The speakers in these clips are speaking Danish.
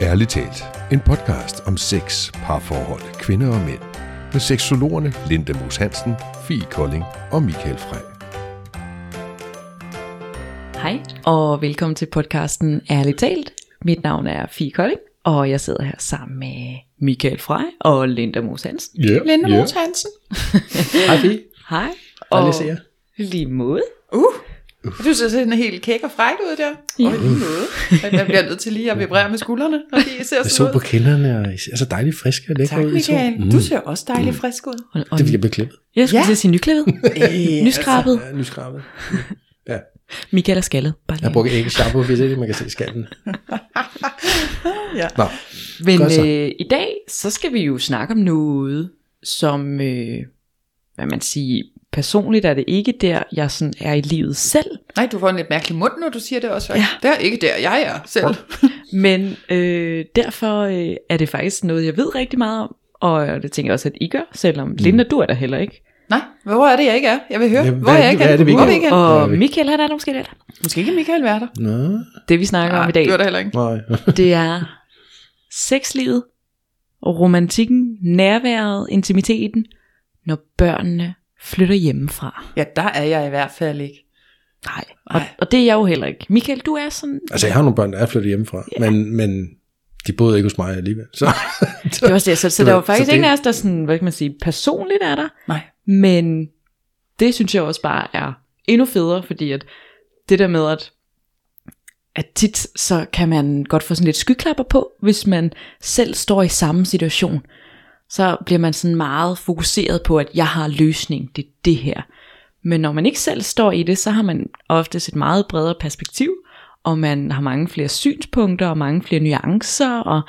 Ærligt talt. En podcast om sex, parforhold, kvinder og mænd. Med seksologerne Linda Moos Hansen, Fie Kolding og Michael Frey. Hej, og velkommen til podcasten Ærligt talt. Mit navn er Fie Kolding, og jeg sidder her sammen med Michael Frey og Linda Moos Hansen. Yeah, Linda yeah. Hansen. Hej Fie. Hej. Jer. Lige måde. Uh, du ser sådan helt kæk og fræk ud der. Ja. Og i lige måde. Jeg bliver nødt til lige at vibrere med skuldrene, når de ser Jeg så sådan på ud. kinderne, og I ser så dejligt friske og lækre Tak, ud. To. Michael. Mm. Du ser også dejligt frisk ud. Og, og, Det jeg beklippet. jeg skulle Ja. til at sige nyklippet. Øh, Nyskrabet. Ja, nyskrabet. Ja. Michael er skaldet. Bare Jeg bruger ikke shampoo, hvis ikke man kan se skallen. Ja. Nå, Men Godt så. øh, i dag, så skal vi jo snakke om noget, som, øh, hvad man siger, personligt er det ikke der, jeg sådan er i livet selv. Nej, du får en lidt mærkelig mund, når du siger det også. Ja. Det er ikke der, jeg er selv. Men øh, derfor øh, er det faktisk noget, jeg ved rigtig meget om, og det tænker jeg også, at I gør, selvom mm. Linda, du er der heller ikke. Nej, hvor er det, jeg ikke er? Jeg vil høre, Ja, hvor er jeg ikke hvad er det, vi er ikke ikke er? er? Er Og? Michael, han er der måske lidt. Måske ikke Michael være der. Nå, Det vi snakker om i dag, du er der heller ikke. nej. det er sexlivet, romantikken, nærværet, intimiteten, når børnene flytter hjemmefra. Ja, der er jeg i hvert fald ikke. Nej, og, Nej. og det er jeg jo heller ikke. Michael, du er sådan... Altså, jeg har nogle børn, der er flyttet hjemmefra, Ja. men, men de boede ikke hos mig alligevel. Så, Det også det, så, så Det der er var- jo faktisk så det- ingen af os, der sådan, hvad kan man sige, personligt er der. Nej. Men det synes jeg også bare er endnu federe, fordi at det der med, at, at tit så kan man godt få sådan lidt skyklapper på, hvis man selv står i samme situation. Så bliver man sådan meget fokuseret på, at jeg har løsning, det er det her. Men når man ikke selv står i det, så har man ofte et meget bredere perspektiv, og man har mange flere synspunkter og mange flere nuancer, og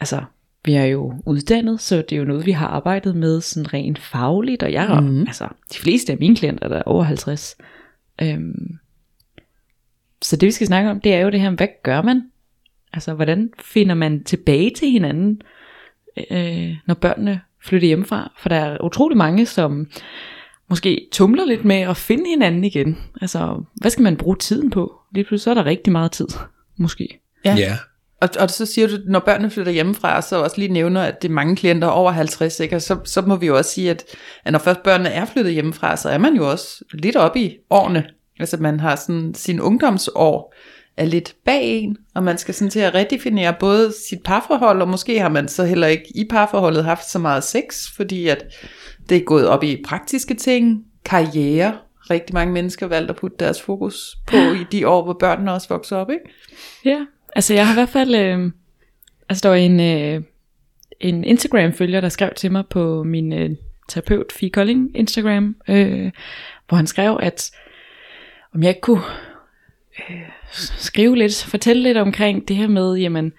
altså, vi er jo uddannet, så det er jo noget, vi har arbejdet med sådan rent fagligt, og jeg har, mm. altså, de fleste af mine klienter, der er over 50. Øhm, så det vi skal snakke om, det er jo det her, hvad gør man? Altså, hvordan finder man tilbage til hinanden, øh, når børnene flytter hjemmefra? For der er utrolig mange, som måske tumler lidt med at finde hinanden igen. Altså, hvad skal man bruge tiden på? Lige pludselig så er der rigtig meget tid, måske. Ja. ja. Og, og så siger du, når børnene flytter hjemmefra, så også lige nævner, at det er mange klienter over 50, ikke? Og så, så må vi jo også sige, at, at når først børnene er flyttet hjemmefra, så er man jo også lidt oppe i årene. Altså man har sådan sin ungdomsår er lidt bag en, og man skal sådan til at redefinere både sit parforhold, og måske har man så heller ikke i parforholdet haft så meget sex, fordi at det er gået op i praktiske ting, karriere. Rigtig mange mennesker valgt at putte deres fokus på i de år, hvor børnene også vokser op, ikke? Ja, altså jeg har i hvert fald, øh, altså der var en, øh, en Instagram-følger, der skrev til mig på min øh, terapeut Fie Kolding Instagram, øh, hvor han skrev, at om jeg ikke kunne øh, skrive lidt, fortælle lidt omkring det her med, jamen,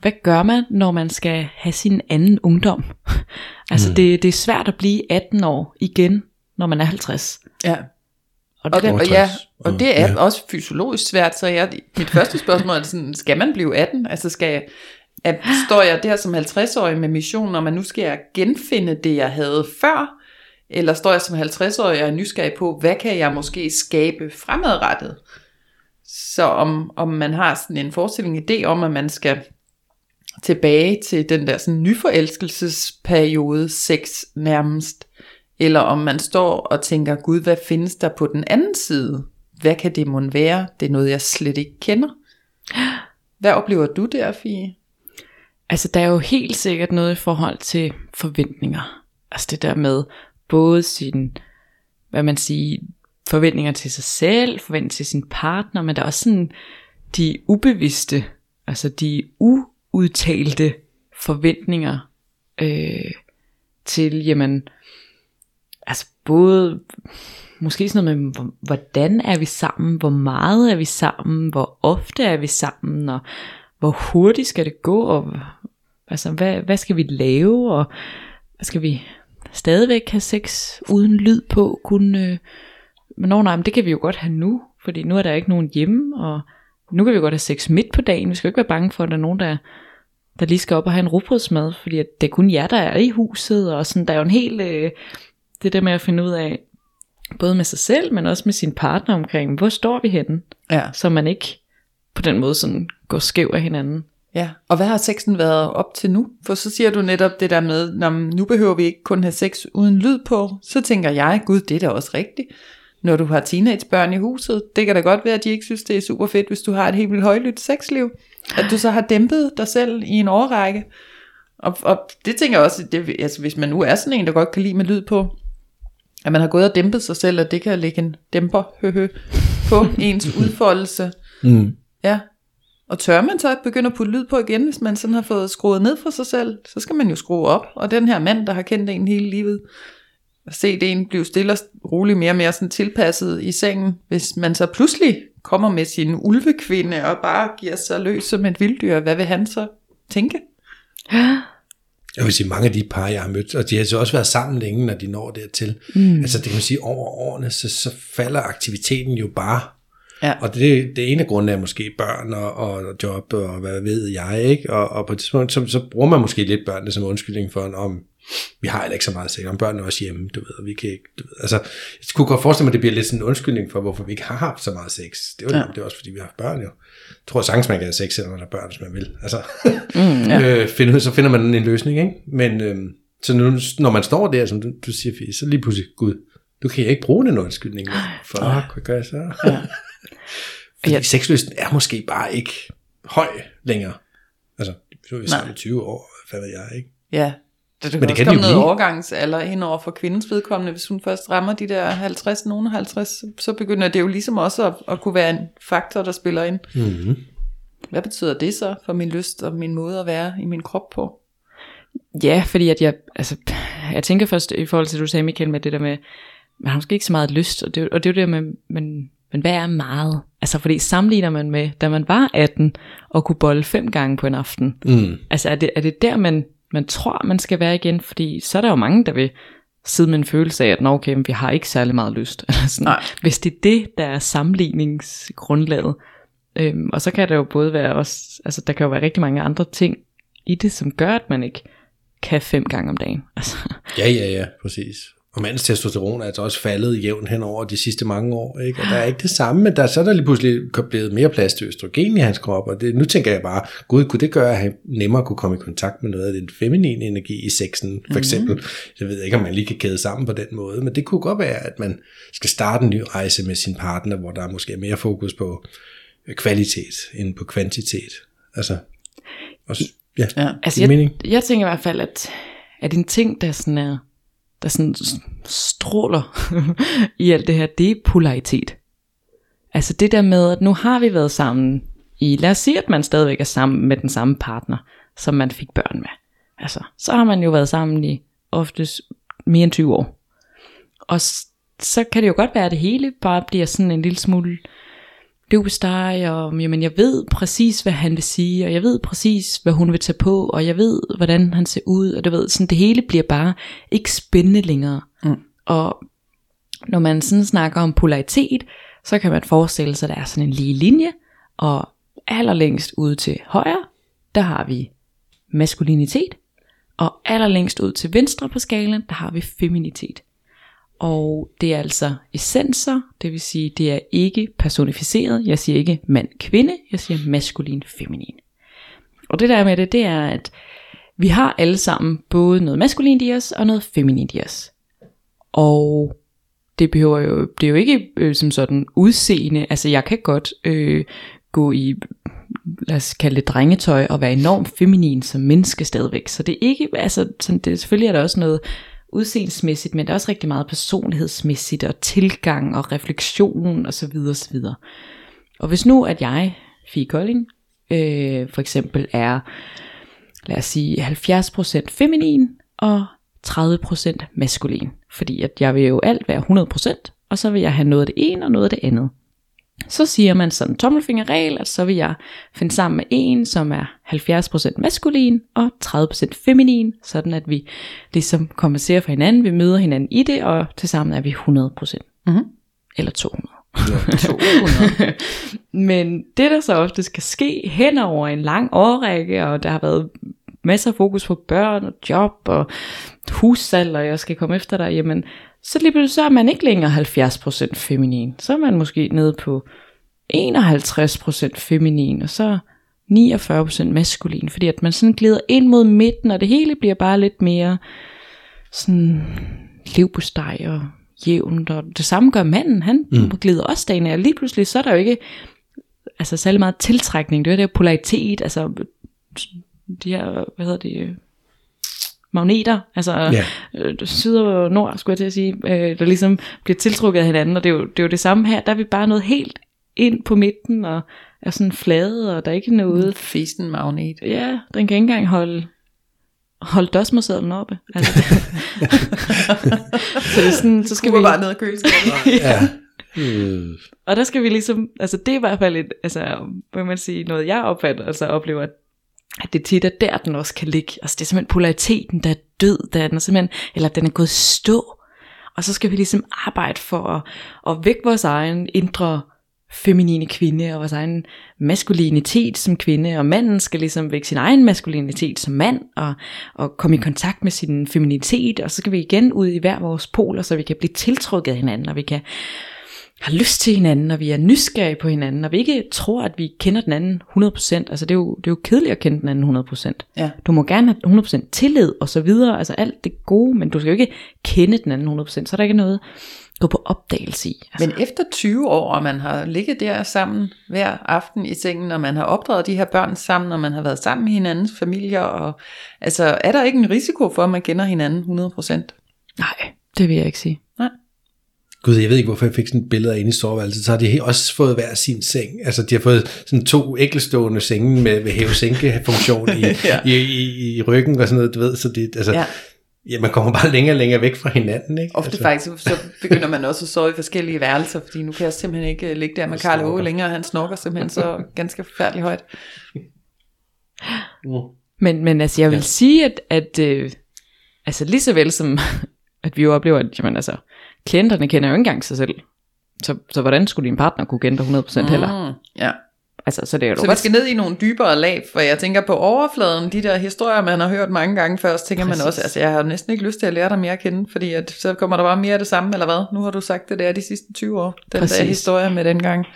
hvad gør man, når man skal have sin anden ungdom? altså mm. det, det er svært at blive 18 år igen, når man er 50. Ja. Og Og, det, der, og, ja, 60. og det er Ja. ja. også fysiologisk svært, så jeg, mit første spørgsmål er sådan, skal man blive 18? Altså skal jeg, at, står jeg der som 50-årig med missionen om, at nu skal jeg genfinde det, jeg havde før? Eller står jeg som 50-årig og er nysgerrig på, hvad kan jeg måske skabe fremadrettet? Så om, om man har sådan en forestilling, idé om, at man skal tilbage til den der sådan nyforelskelsesperiode, sex nærmest, eller om man står og tænker, gud, hvad findes der på den anden side? Hvad kan det mon være? Det er noget, jeg slet ikke kender. Hvad oplever du der, Fie? Altså, der er jo helt sikkert noget i forhold til forventninger. Altså det der med både sin, hvad man siger, forventninger til sig selv, forventninger til sin partner, men der er også sådan de ubevidste, altså de uudtalte forventninger øh, til, jamen, altså både måske sådan noget med, hvordan er vi sammen, hvor meget er vi sammen, hvor ofte er vi sammen, og hvor hurtigt skal det gå, og altså, hvad, hvad skal vi lave, og hvad skal vi stadigvæk have sex uden lyd på, kun, øh, men nå, nej, men det kan vi jo godt have nu, fordi nu er der ikke nogen hjemme, og nu kan vi godt have sex midt på dagen, vi skal jo ikke være bange for, at der er nogen, der, der lige skal op og have en rugbrødsmad, fordi at det er kun jer, der er i huset, og sådan, der er jo en hel, øh, det der med at finde ud af, både med sig selv, men også med sin partner omkring, hvor står vi henne, Ja. så man ikke på den måde sådan går skæv af hinanden. Ja, og hvad har sexen været op til nu? For så siger du netop det der med, nu behøver vi ikke kun have sex uden lyd på. Så tænker jeg, gud, det er da også rigtigt. Når du har teenagebørn i huset, det kan da godt være, at de ikke synes, det er super fedt, hvis du har et helt vildt højlydt sexliv. At du så har dæmpet dig selv i en årrække. Og, og det tænker jeg også, det, altså hvis man nu er sådan en, der godt kan lide med lyd på, at man har gået og dæmpet sig selv, at det kan lægge en dæmper høhø, på ens udfoldelse. Mm. Ja. Og tør man så at begynde at putte lyd på igen, hvis man sådan har fået skruet ned for sig selv, så skal man jo skrue op. Og den her mand, der har kendt en hele livet, og set en blive stille og roligt mere og mere sådan tilpasset i sengen, hvis man så pludselig kommer med sin ulvekvinde og bare giver sig løs som et vilddyr, hvad vil han så tænke? Jeg vil sige, mange af de par, jeg har mødt, og de har så også været sammen længe, når de når dertil. Mm. Altså det kan man sige, over årene, så, så falder aktiviteten jo bare. Ja. Og det, det ene af grundene er måske børn og, og job og hvad ved jeg, ikke? Og, og på et tidspunkt, så, så bruger man måske lidt børnene som undskyldning for, om vi har heller ikke så meget sex, om børnene er også hjemme, du ved, og vi kan ikke, du ved. Altså, jeg kunne godt forestille mig, at det bliver lidt sådan en undskyldning for, hvorfor vi ikke har haft så meget sex. Det er jo Ja. ja. det er også, fordi vi har haft børn jo. Jeg tror sagtens, man kan have sex, selvom man har børn, hvis man vil. Altså, Mm, ja. øh, så finder man en løsning, ikke? Men øh, så nu, når man står der, som du, du siger, så lige pludselig, gud, du kan ikke bruge den undskyldning. mere. Fuck, hvad gør jeg så? Ja. Fordi Ja. sexlysten er måske bare ikke høj længere. Altså, så er vi Nej. sammen i 20 år, hvad ved jeg, ikke? Ja, det, det Men kan det også kan komme det jo noget blive. overgangsalder ind over for kvindens vedkommende. Hvis hun først rammer de der 50, nogen 50, så- begynder det jo ligesom også at, at kunne være en faktor, der spiller ind. Mm-hmm. Hvad betyder det så for min lyst og min måde at være i min krop på? Ja, fordi at jeg, altså, jeg tænker først i forhold til, du sagde, Michael, med det der med, man har måske ikke så meget lyst, og det, og det er jo det med, men, men hvad er meget? Altså, fordi sammenligner man med, da man var 18, og kunne bolle fem gange på en aften, Mm. altså er det, er det der, man, man tror, man skal være igen? Fordi så er der jo mange, der vil sidde med en følelse af, at Nå, okay, vi har ikke særlig meget lyst. Eller sådan. Nej. Hvis det er det, der er sammenligningsgrundlaget. Øhm, og så kan det jo både være også, altså der kan jo være rigtig mange andre ting i det, som gør, at man ikke kan fem gange om dagen. Altså, Ja, ja, ja, præcis. Og mandens testosteron er altså også faldet jævnt hen over de sidste mange år, ikke? Og der er ikke det samme, men der, så er der lige pludselig blevet mere plads til østrogen i hans krop, og det, nu tænker jeg bare, gud, kunne det gøre, at han nemmere kunne komme i kontakt med noget af den feminine energi i sexen, for eksempel. Mm-hmm. Jeg ved ikke, om man lige kan kæde sammen på den måde, men det kunne godt være, at man skal starte en ny rejse med sin partner, hvor der måske er mere fokus på øh, kvalitet end på kvantitet. Altså, også, ja, Ja. altså jeg, mening? jeg tænker i hvert fald, at, at en ting, der sådan er, der sådan stråler i alt det her, det er polaritet. Altså det der med, at nu har vi været sammen i, lad os sige, at man stadigvæk er sammen med den samme partner, som man fik børn med. Altså, så har man jo været sammen i oftest mere end 20 år. Og så kan det jo godt være, at det hele bare bliver sådan en lille smule løbesteg, og jamen, jeg ved præcis, hvad han vil sige, og jeg ved præcis, hvad hun vil tage på, og jeg ved, hvordan han ser ud, og du ved, sådan, det hele bliver bare ikke spændende længere. Mm. Og når man sådan snakker om polaritet, så kan man forestille sig, at der er sådan en lige linje, og allerlængst ud til højre, der har vi maskulinitet, og allerlængst ud til venstre på skalaen, der har vi feminitet. Og det er altså essenser, det vil sige, det er ikke personificeret. Jeg siger ikke mand-kvinde, jeg siger maskulin-feminin. Og det der med det, det er, at vi har alle sammen både noget maskulint i os og noget feminint i os. Og det behøver jo, det er jo ikke øh, som sådan udseende, altså jeg kan godt øh, gå i, lad os kalde det drengetøj, og være enormt feminin som menneske stadigvæk. Så det er ikke, altså sådan, det, selvfølgelig er der også noget udseendsmæssigt, men der er også rigtig meget personlighedsmæssigt, og tilgang, og refleksion, og så videre, og så videre. Og hvis nu, at jeg, Fie Kolding, øh, for eksempel er, lad os sige, 70% feminin, og 30% maskulin. Fordi at jeg vil jo alt være 100%, og så vil jeg have noget af det ene og noget af det andet. Så siger man sådan en tommelfingerregel, at så vil jeg finde sammen med en, som er 70% maskulin og 30% feminin, sådan at vi ligesom kompenserer for hinanden, vi møder hinanden i det, og tilsammen er vi 100%. Mhm. Eller 200. 200. Men det der så ofte skal ske hen over en lang årrække, og der har været masser af fokus på børn og job og hussalg, og jeg skal komme efter dig, jamen, så lige pludselig så er man ikke længere 70% feminin. Så er man måske nede på 51% feminin, og så 49% maskulin, fordi at man sådan glider ind mod midten, og det hele bliver bare lidt mere sådan levbosteg og jævnt, og det samme gør manden, han mm. glider også dagen og lige pludselig så er der jo ikke altså særlig meget tiltrækning, det er det polaritet, altså de her, hvad hedder det, magneter, altså Ja. øh, syd og nord, skulle jeg til at sige, øh, der ligesom bliver tiltrukket af hinanden, og det er, jo, det er jo det samme her, der er vi bare noget helt ind på midten, og er sådan flade, og der er ikke noget, Festen magnet. ja, den kan ikke engang holde, holde dosmersedlen oppe. Altså, så det er sådan, så skal vi, bare ned og køleskabet. Ja. Øh, og der skal vi ligesom, altså det er i hvert fald et, altså, hvad man sige, noget jeg opfatter, altså oplever, at at det tit er der, den også kan ligge. Altså det er simpelthen polariteten, der er død, der er den er simpelthen, eller den er gået stå. Og så skal vi ligesom arbejde for at, at vække vores egen indre feminine kvinde, og vores egen maskulinitet som kvinde, og manden skal ligesom vække sin egen maskulinitet som mand, og, og komme i kontakt med sin feminitet, og så skal vi igen ud i hver vores poler, så vi kan blive tiltrukket af hinanden, og vi kan har lyst til hinanden, og vi er nysgerrige på hinanden, og vi ikke tror, at vi kender den anden 100%. Altså det er jo, det er jo kedeligt at kende den anden 100%. Ja. Du må gerne have 100% tillid og så videre, altså alt det gode, men du skal jo ikke kende den anden 100%, så er der ikke noget at gå på opdagelse i. Altså, Men efter 20 år, og man har ligget der sammen hver aften i sengen, og man har opdraget de her børn sammen, og man har været sammen med hinandens familier, og altså er der ikke en risiko for, at man kender hinanden 100%? nej, det vil jeg ikke sige. Gud, jeg ved ikke, hvorfor jeg fik sådan et billede af inde i soveværelset. Så har de også fået hver sin seng. Altså, de har fået sådan to enkelstående senge med, med hæve-sænke-funktion i, Ja. i, i, i, ryggen og sådan noget, du ved. Så det, altså, Ja. ja. man kommer bare længere og længere væk fra hinanden, ikke? Ofte altså. faktisk, så begynder man også at sove i forskellige værelser, fordi nu kan jeg simpelthen ikke øh, ligge der med Karl snorker. længere, han snorker simpelthen så ganske forfærdeligt højt. Mm. Men, men altså, jeg vil ja. Ja. sige, at, at øh, altså lige så vel som, at vi jo oplever, at jamen, altså, klienterne kender jo ikke engang sig selv. Så, så hvordan skulle din partner kunne kende dig 100% heller? Mm, ja. Altså, så det er jo Så vi skal ned i nogle dybere lag, for jeg tænker på overfladen, de der historier, man har hørt mange gange før, så tænker Præcis. Man også, altså jeg har næsten ikke lyst til at lære dig mere at kende, fordi at, så kommer der bare mere af det samme, eller hvad? Nu har du sagt det der de sidste 20 år, den Præcis. der historie med den gang.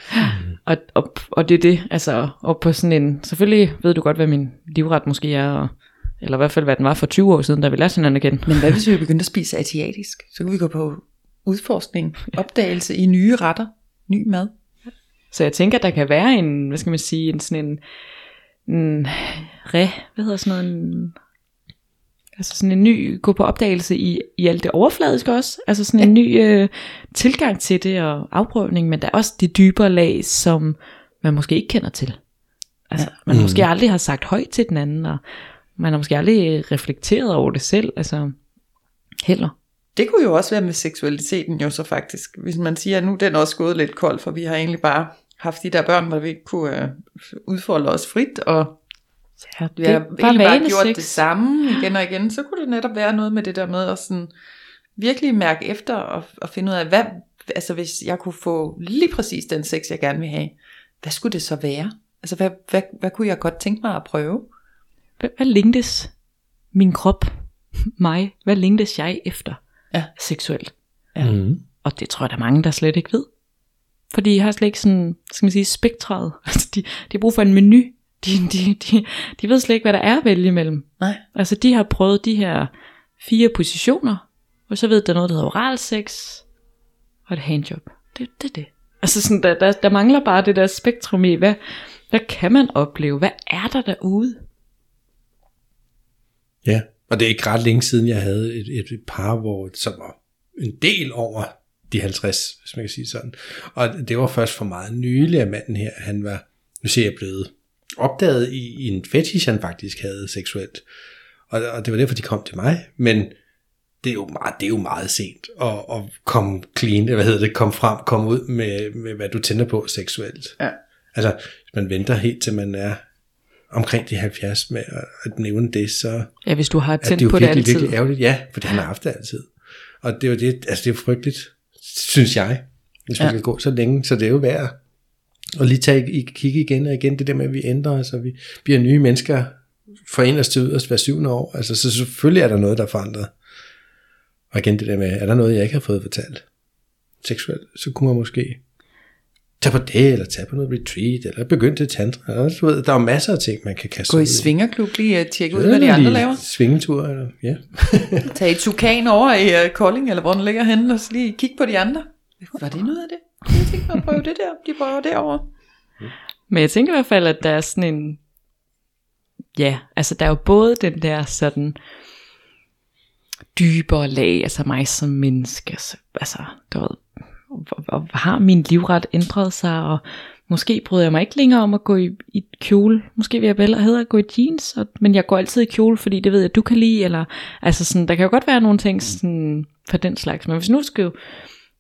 Og, og, og det er det, altså, og på sådan en, selvfølgelig ved du godt, hvad min livret måske er, og, eller i hvert fald, hvad den var for 20 år siden, da vi lærte hinanden at kende. Men hvad hvis vi begyndte at spise asiatisk? Så kan vi gå på udforskning, opdagelse i nye retter, ny mad. Så jeg tænker, at der kan være en, hvad skal man sige, en sådan en, en re, hvad hedder sådan noget, en, altså sådan en ny, gå på opdagelse i, i alt det overfladiske også, altså sådan en ny øh, tilgang til det og afprøvning, men der er også de dybere lag, som man måske ikke kender til. Altså, Ja. man Mm. måske aldrig har sagt højt til den anden, og man har måske aldrig reflekteret over det selv, altså heller. Det kunne jo også være med seksualiteten jo så faktisk. Hvis man siger, at nu er den også gået lidt kold, for vi har egentlig bare haft de der børn, hvor vi ikke kunne øh, udfolde os frit, og Ja, vi har bare egentlig bare gjort det samme igen og igen, så kunne det netop være noget med det der med at sådan virkelig mærke efter og, og finde ud af, hvad, altså hvis jeg kunne få lige præcis den sex, jeg gerne vil have, hvad skulle det så være? Altså hvad, hvad, hvad kunne jeg godt tænke mig at prøve? Hvad, hvad længtes min krop, mig, hvad længtes jeg efter Ja. seksuelt? Ja. Mm. Og det tror jeg, der er mange, der slet ikke ved. Fordi de har slet ikke sådan, skal man sige, spektret. Altså, de, de har brug for en menu. De, de, de, de ved slet ikke, hvad der er at vælge imellem. Nej. Altså, de har prøvet de her fire positioner, og så ved der noget, der hedder oral sex, og et handjob. Det er det, det. Altså, sådan, der, der, der mangler bare det der spektrum i, hvad, hvad kan man opleve? Hvad er der derude? Ja, og det er ikke ret længe siden, jeg havde et, et, et par, hvor som var en del over de 50, hvis man kan sige sådan. Og det var først for meget nylig, at manden her, han var, nu ser jeg blevet opdaget i, i en fetish, han faktisk havde seksuelt. Og, og det var derfor, de kom til mig. Men det er jo meget, det er jo meget sent at, at komme clean, hvad hedder det, komme frem, komme ud med, med, hvad du tænder på seksuelt. Ja. Altså, hvis man venter helt til man er omkring de 70 med at, at nævne det, så Ja, hvis du har tændt det er jo på det virkelig, altid. virkelig ærgerligt. Ja, for han har haft det altid. Og det er jo det, altså det er frygteligt, synes jeg, hvis man Ja. kan gå så længe. Så det er jo værd at lige tage i kigge igen og igen, det der med, at vi ændrer os, og vi bliver nye mennesker fra inderst til yderst hver syvende år. Altså, så selvfølgelig er der noget, der er forandret. Og igen det der med, er der noget, jeg ikke har fået fortalt seksuelt, så kunne man måske tag på det, eller tag på noget retreat, eller begynd til tantra. Og Du ved, der er masser af ting, man kan kaste Gå i svingerklub lige og tjekke ud, hvad de andre laver. Svingetur, eller, ja. Tag et tukan over i uh, Kolding, eller hvor den ligger henne, og så lige kigge på de andre. Var det noget af det? Jeg tænkte mig at prøve det der. De prøver derovre. Men jeg tænker i hvert fald, at der er sådan en... Ja, altså der er jo både den der sådan dybere lag, altså mig som menneske, altså, altså du ved, hvor har min livret ændret sig, og måske bryder jeg mig ikke længere om at gå i, i kjole, måske vil jeg vel hedder at gå i jeans, og, men jeg går altid i kjole, fordi det ved jeg, du kan lide, eller, altså sådan, der kan jo godt være nogle ting sådan, for den slags, men hvis nu skal jo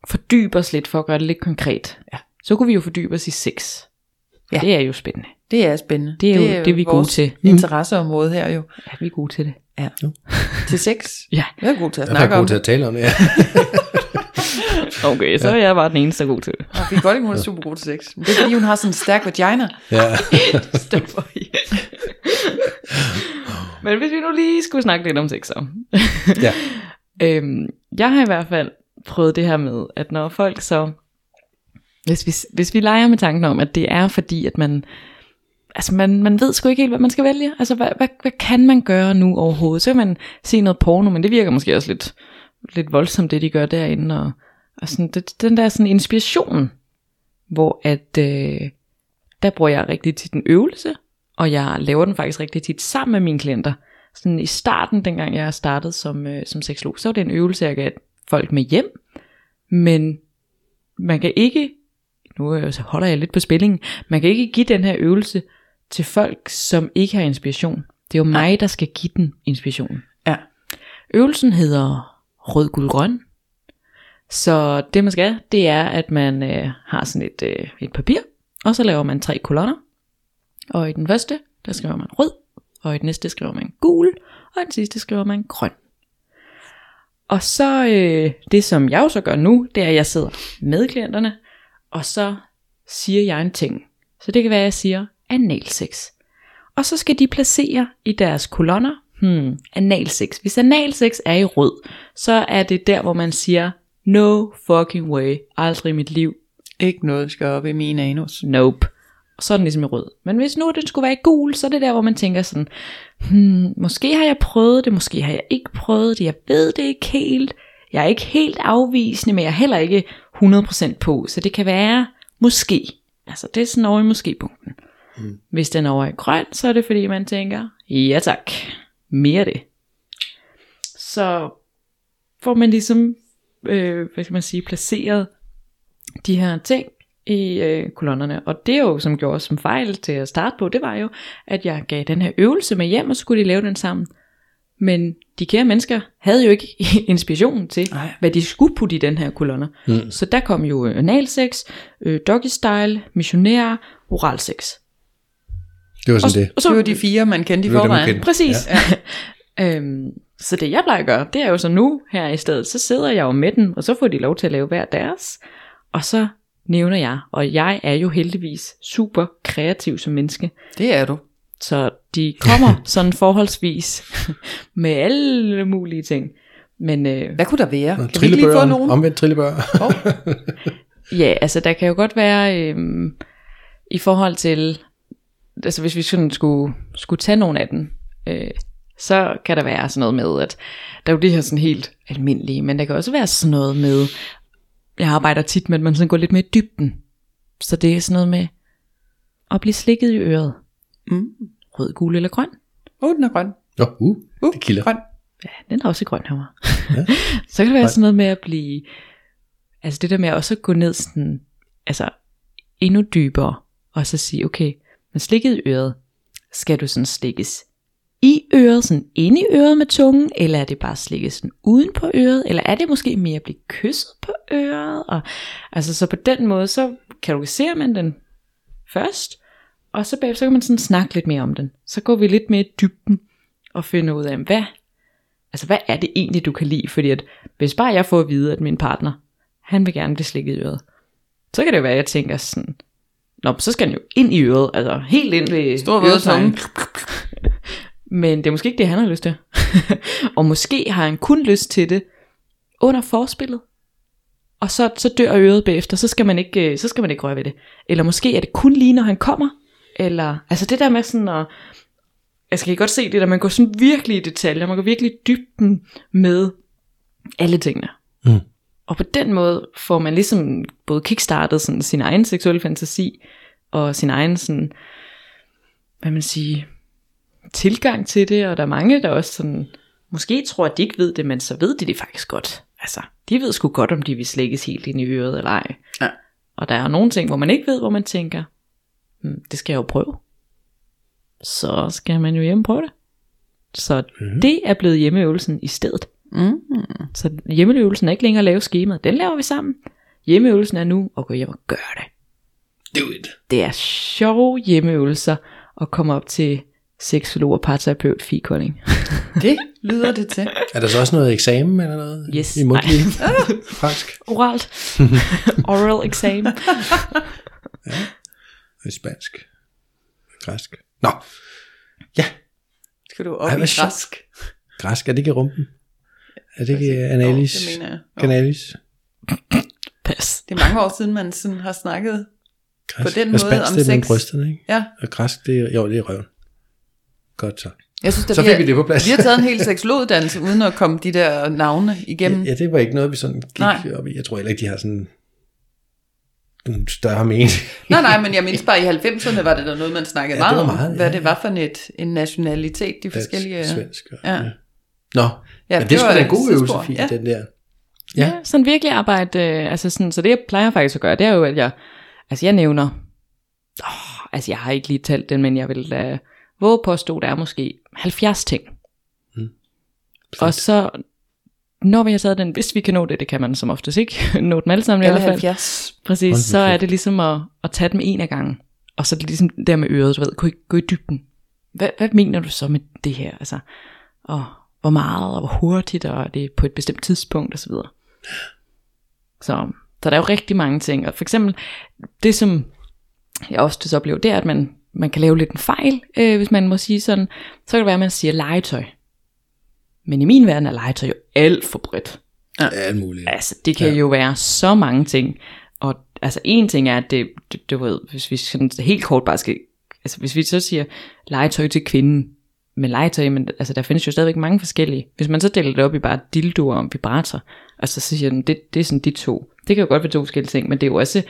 fordybe os lidt, for at gøre det lidt konkret, ja, så kunne vi jo fordybe os i sex. Ja. Det er jo spændende. Det er spændende. Det er jo det, vi er gode til. interesseområde her jo. Ja, vi er gode til det. Ja. Til sex. Ja. Jeg er god til at Jeg er snakke om god til det. at tale om det, ja. Okay, så er jeg bare den eneste, der er god til det. Og godt ikke, hun er super god til sex. Men det er fordi, hun har sådan en stærk vagina. ja. Stopper i. Men hvis vi nu lige skulle snakke lidt om sex så. ja. Øhm, jeg har i hvert fald prøvet det her med, at når folk så, hvis vi, hvis vi leger med tanken om, at det er fordi, at man, altså man, man ved sgu ikke helt, hvad man skal vælge. Altså, hvad, hvad, hvad kan man gøre nu overhovedet? Så kan man se noget porno, men det virker måske også lidt, lidt voldsomt, det de gør derinde. Og, og sådan, det, den der sådan inspiration, hvor at, øh, der bruger jeg rigtig tit en øvelse, og jeg laver den faktisk rigtig tit sammen med mine klienter. Sådan i starten, dengang jeg startede som, øh, som seksolog, så var det en øvelse, jeg gav folk med hjem. Men man kan ikke, nu så holder jeg lidt på spillingen, man kan ikke give den her øvelse til folk, som ikke har inspiration. Det er jo mig, der skal give den inspiration. Ja. Øvelsen hedder rød, guld, grøn. Så det man skal, det er, at man øh, har sådan et, øh, et papir, og så laver man tre kolonner. Og i den første, der skriver man rød, og i den næste skriver man gul, og i den sidste skriver man grøn. Og så øh, det, som jeg jo så gør nu, det er, at jeg sidder med klienterne, og så siger jeg en ting. Så det kan være, at jeg siger analsex. Og så skal de placere i deres kolonner, hmm, analsex. Hvis analsex er i rød, så er det der, hvor man siger, no fucking way, aldrig i mit liv, Ikke noget skal op i min anus. Nope. Og så er den ligesom i rød. Men hvis nu den skulle være i gul, så er det der, hvor man tænker sådan, hmm, måske har jeg prøvet det, måske har jeg ikke prøvet det, jeg ved det ikke helt, jeg er ikke helt afvisende, men jeg er heller ikke 100% på, så det kan være, måske. Altså det er sådan over i måske-punkten. Mm. Hvis den er over i grøn, så er det fordi, man tænker, ja tak, mere det. Så får man ligesom, øh, hvad skal man sige, placeret de her ting i øh, kolonnerne. Og det er jo, som gjorde som fejl til at starte på, det var jo, at jeg gav den her øvelse med hjem, og så skulle de lave den sammen. Men de kære mennesker havde jo ikke inspiration til, Nej. hvad de skulle putte i den her kolonner. Mm. Så der kom jo analsex, øh, doggy style, missionær, oralsex. Det var sådan det. Og så, Det var de fire, man kendte i forvejen. kendte. Præcis. Ja. øhm, så det jeg plejer at gøre, det er jo så nu her i stedet, så sidder jeg jo med den, og så får de lov til at lave hver deres, og så nævner jeg, og jeg er jo heldigvis super kreativ som menneske, Det er du. så de kommer sådan forholdsvis med alle mulige ting. Men øh, Hvad kunne der være? Kan vi lige få nogen? omvendt trillebør. Oh, Ja, altså der kan jo godt være øhm, i forhold til, altså hvis vi sådan skulle, skulle tage nogle af dem, øh, så kan der være sådan noget med, at der er jo det her sådan helt almindelige, men der kan også være sådan noget med, jeg arbejder tit med, at man sådan går lidt mere i dybden. Så det er sådan noget med at blive slikket i øret. Mm. Rød, gul eller grøn. oh den er grøn. Nå, uh, Uh, det kilder. grøn. Ja, den er også grøn herovre. så kan det være sådan noget med at blive, altså det der med også at gå ned sådan, altså endnu dybere, og så sige, okay, men slikket i øret, skal du sådan slikkes i øret, sådan inde i øret med tungen, eller er det bare slikket sådan uden på øret, eller er det måske mere at blive kysset på øret, og altså så på den måde, så kategoriserer man den først, og så bagefter så kan man sådan snakke lidt mere om den. Så går vi lidt mere i dybden, og finder ud af, hvad, altså hvad er det egentlig, du kan lide? Fordi at, hvis bare jeg får at vide, at min partner, han vil gerne blive slikket i øret, så kan det jo være, at jeg tænker sådan, Nå, så skal han jo ind i øret, altså helt ind ved Stor tunge. Men det er måske ikke det, han har lyst til. og måske har han kun lyst til det under forspillet. og så, så dør øret bagefter, så skal, man ikke, øh, så skal man ikke røre ved det. Eller måske er det kun lige, når han kommer, eller, altså det der med sådan at, jeg skal godt se det der, man går sådan virkelig i detaljer, man går virkelig i dybden med alle tingene. Mm. Og på den måde får man ligesom både kickstartet sådan sin egen seksuelle fantasi, og sin egen sådan, hvad man siger, tilgang til det, og der er mange, der også sådan, måske tror, at de ikke ved det, men så ved de det faktisk godt. Altså, de ved sgu godt, om de vil slækkes helt ind i øret eller ej. Ja. Og der er nogle ting, hvor man ikke ved, hvor man tænker, hmm, det skal jeg jo prøve. Så skal man jo hjem prøve det. Så mm. det er blevet hjemmeøvelsen i stedet. Mm. Så hjemmeøvelsen er ikke længere at lave skemaet. Den laver vi sammen. Hjemmeøvelsen er nu at gå hjem og gøre det. Do it. Det er sjove hjemmeøvelser at komme op til seksolog og parterapeut Fie Kolding. Det lyder det til. Er der så også noget eksamen eller noget? Yes. I mundtlig fransk? Oralt. Oral exam. Og i spansk? Græsk? Nå. Ja, Skal du op Ej, i græsk? græsk. Er det ikke rumpen? Er det ikke analis? Jo, det mener jeg. Jo. Canalis? Pas. Det er mange år siden, man sådan har snakket. Græsk. den Og måde spansk, om det er sex. brysterne, ikke? Ja, Og græsk, det er, jo, det er røven. Godt så. jeg synes, Så vi fik har- vi det på plads. Vi har taget en hel seksologuddannelse, uden at komme de der navne igennem. Ja, det var ikke noget, vi sådan gik Nej. op i. Jeg tror heller ikke, de har sådan nogle større mening. Nej, nej, men jeg mindst bare i 90'erne var det der noget, man snakkede Ja, det meget var om, meget, hvad ja. det var for et, en nationalitet, de forskellige... Dansk, svensk. Og, Ja. Nå, Ja, men det, var er sgu da en god øvelse. Fie, Ja. den der. Ja. Ja. ja, sådan virkelig arbejde, øh, altså sådan, så det jeg plejer faktisk at gøre, det er jo, at jeg, altså jeg nævner, åh, altså jeg har ikke lige talt den, men jeg vil lade våge påstå, der er måske 70 ting. Mm. Og så, når vi har taget den, hvis vi kan nå det, det kan man som oftest ikke nå dem alle sammen i hvert fald. 70. Præcis, så er det ligesom at, at tage dem en af gangen. Og så er det ligesom der med øret, du ved, gå i, gå i dybden. Hvad, hvad mener du så med det her? Altså, og hvor meget, og hvor hurtigt, og er det på et bestemt tidspunkt, osv. Så, så der er jo rigtig mange ting. Og for eksempel, det som jeg også så oplever, det er, at man, man kan lave lidt en fejl, øh, hvis man må sige sådan. Så kan det være, at man siger legetøj. Men i min verden er legetøj jo alt for bredt. Ja. Alt muligt. Altså, det kan Ja. jo være så mange ting. Og altså, en ting er, at det, det, du ved, hvis vi sådan helt kort bare skal, altså hvis vi så siger legetøj til kvinden, men legetøj, men altså der findes jo stadigvæk mange forskellige. Hvis man så deler det op i bare dildoer og vibrator, altså så siger den, det, det er sådan de to. Det kan jo godt være to forskellige ting, men det er jo også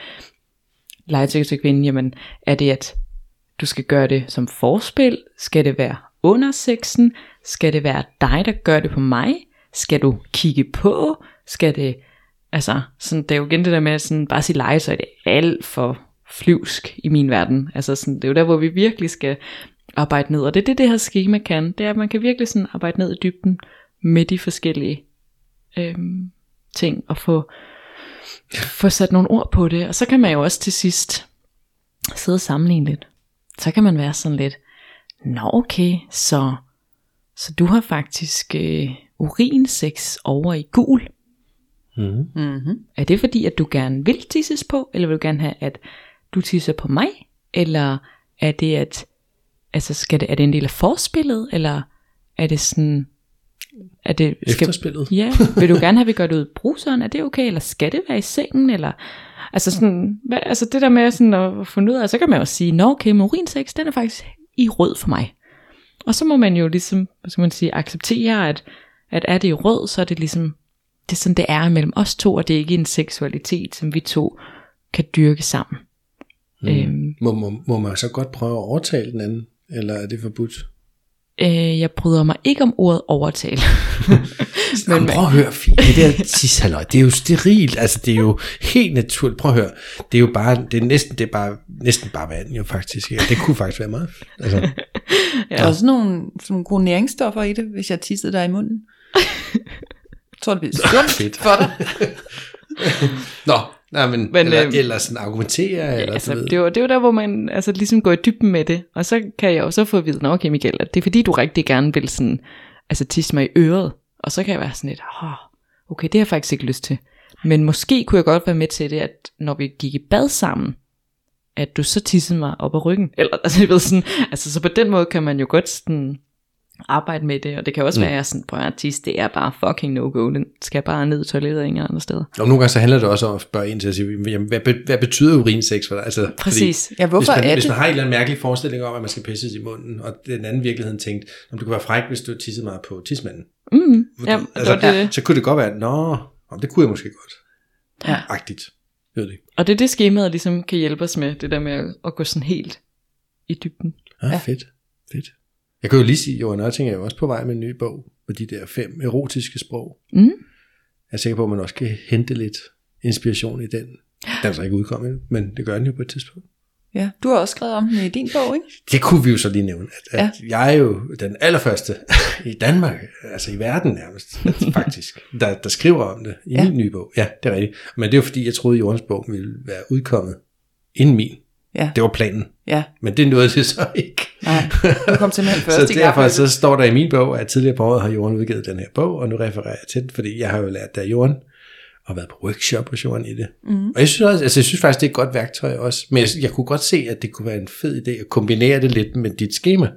legetøj til kvinden, jamen er det, at du skal gøre det som forspil? Skal det være under sexen? Skal det være dig, der gør det på mig? Skal du kigge på? Skal det, altså, sådan, det er jo igen det der med sådan, bare sige lege, det er alt for flyvsk i min verden. Altså sådan, det er jo der, hvor vi virkelig skal arbejde ned, og det er det, det her schema kan, det er, at man kan virkelig sådan arbejde ned i dybden med de forskellige øhm, ting, og få, få sat nogle ord på det, og så kan man jo også til sidst sidde og sammenligne lidt. Så kan man være sådan lidt, nå okay, så, så du har faktisk øh, urinsex over i gul. Mm. Mm-hmm. Er det fordi, at du gerne vil tisses på, eller vil du gerne have, at du tisser på mig? Eller er det, at altså skal det, er det en del af forspillet, eller er det sådan, er det, Efterspillet. Ja, vil du gerne have, at vi gør det ud i bruseren? Er det okay, eller skal det være i sengen? Eller, altså, sådan, hvad, altså det der med sådan at finde ud af, så kan man jo sige, nå okay, men urinsex, den er faktisk i rød for mig. Og så må man jo ligesom, hvad skal man sige, acceptere, at, at er det i rød, så er det ligesom, det er sådan, det er mellem os to, og det er ikke en seksualitet, som vi to kan dyrke sammen. Mm. Øhm, Må, må, må man så godt prøve at overtale den anden? Eller er det forbudt? Øh, jeg bryder mig ikke om ordet overtale. Men prøv at høre, Fie, det der tishalløj, det er jo sterilt, altså det er jo helt naturligt, prøv at høre, det er jo bare, det er næsten, det er bare, næsten bare vand jo faktisk, ja. det kunne faktisk være meget, altså, Ja. Der er også nogle, nogle gode næringsstoffer i det, hvis jeg tissede dig i munden. Jeg tror, det bliver sundt for dig. nå, nej, men, men eller, øhm, eller sådan argumentere, eller altså, det, jo, det jo der, hvor man altså, ligesom går i dybden med det. Og så kan jeg jo så få at vide, "Nå, okay Michael, at det er fordi, du rigtig gerne vil sådan, altså, tisse mig i øret. Og så kan jeg være sådan lidt, oh, okay, det har jeg faktisk ikke lyst til. Men måske kunne jeg godt være med til det, at når vi gik i bad sammen, at du så tissede mig op ad ryggen. Eller, altså, jeg ved sådan, altså, så på den måde kan man jo godt sådan, arbejde med det, og det kan også mm. være sådan, på artist, det er bare fucking no-go, den skal bare ned i toilettet ingen andre steder. Og nogle gange så handler det også om at spørge ind til at sige, jamen, hvad, hvad betyder urinsex for dig? Altså, Præcis. Fordi, Ja, hvorfor hvis man, er hvis det? man har en eller anden mærkelig forestilling om, at man skal pisses i munden, og den anden virkeligheden tænkt, om du kunne være fræk, hvis du tissede meget på tismanden. Mm, Fordi, ja, altså, det, det. Så kunne det godt være, nå, om det kunne jeg måske godt. Ja. Agtigt. Jeg ved det. Og det er det skemaet ligesom kan hjælpe os med, det der med at, at gå sådan helt i dybden. Ja, ja. fedt. Fedt. Jeg kan jo lige sige, at Johan Ørting er jo også på vej med en ny bog, med de der fem erotiske sprog. Mm. Jeg er sikker på, at man også kan hente lidt inspiration i den. Den er så ikke udkommet endnu, men det gør den jo på et tidspunkt. Ja, du har også skrevet om den i din bog, ikke? Det kunne vi jo så lige nævne, at, at jeg er jo den allerførste i Danmark, altså i verden nærmest, faktisk, der, der skriver om det i Ja. ja. min nye bog. Ja, det er rigtigt. Men det er jo fordi, jeg troede, at Jordens bog ville være udkommet inden min. Ja. Det var planen. Ja. Men det nåede det så ikke. Nej, du kom simpelthen først så derfor så står der i min bog, at tidligere på året har Jorden udgivet den her bog, og nu refererer jeg til den, fordi jeg har jo lært af Jorden, og været på workshop hos Jorden i det. Mm. Og jeg synes, også, altså, jeg synes faktisk, det er et godt værktøj også, men jeg, jeg kunne godt se, at det kunne være en fed idé at kombinere det lidt med dit schema.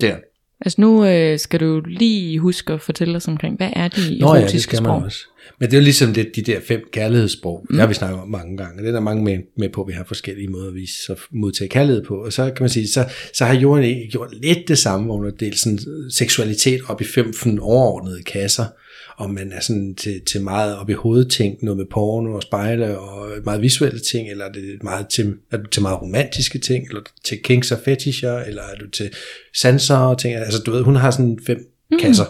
Der. Altså nu øh, skal du lige huske at fortælle os omkring, hvad er de Nå ja, det erotiske skal man sprog? også. Men det er jo ligesom det, de der fem kærlighedssprog. Mm. Det har vi snakket om mange gange. Det er der mange med, med på, at vi har forskellige måder at vise at modtage kærlighed på. Og så kan man sige, så, så har Jorden gjort lidt det samme, hvor hun har delt sådan seksualitet op i fem sådan overordnede kasser. Og man er sådan til, til meget op i hovedet ting, noget med porno og spejle og meget visuelle ting, eller er det meget til, er du til meget romantiske ting, eller er til kinks og fetisher, eller er du til sanser og ting. Altså du ved, hun har sådan fem mm. kasser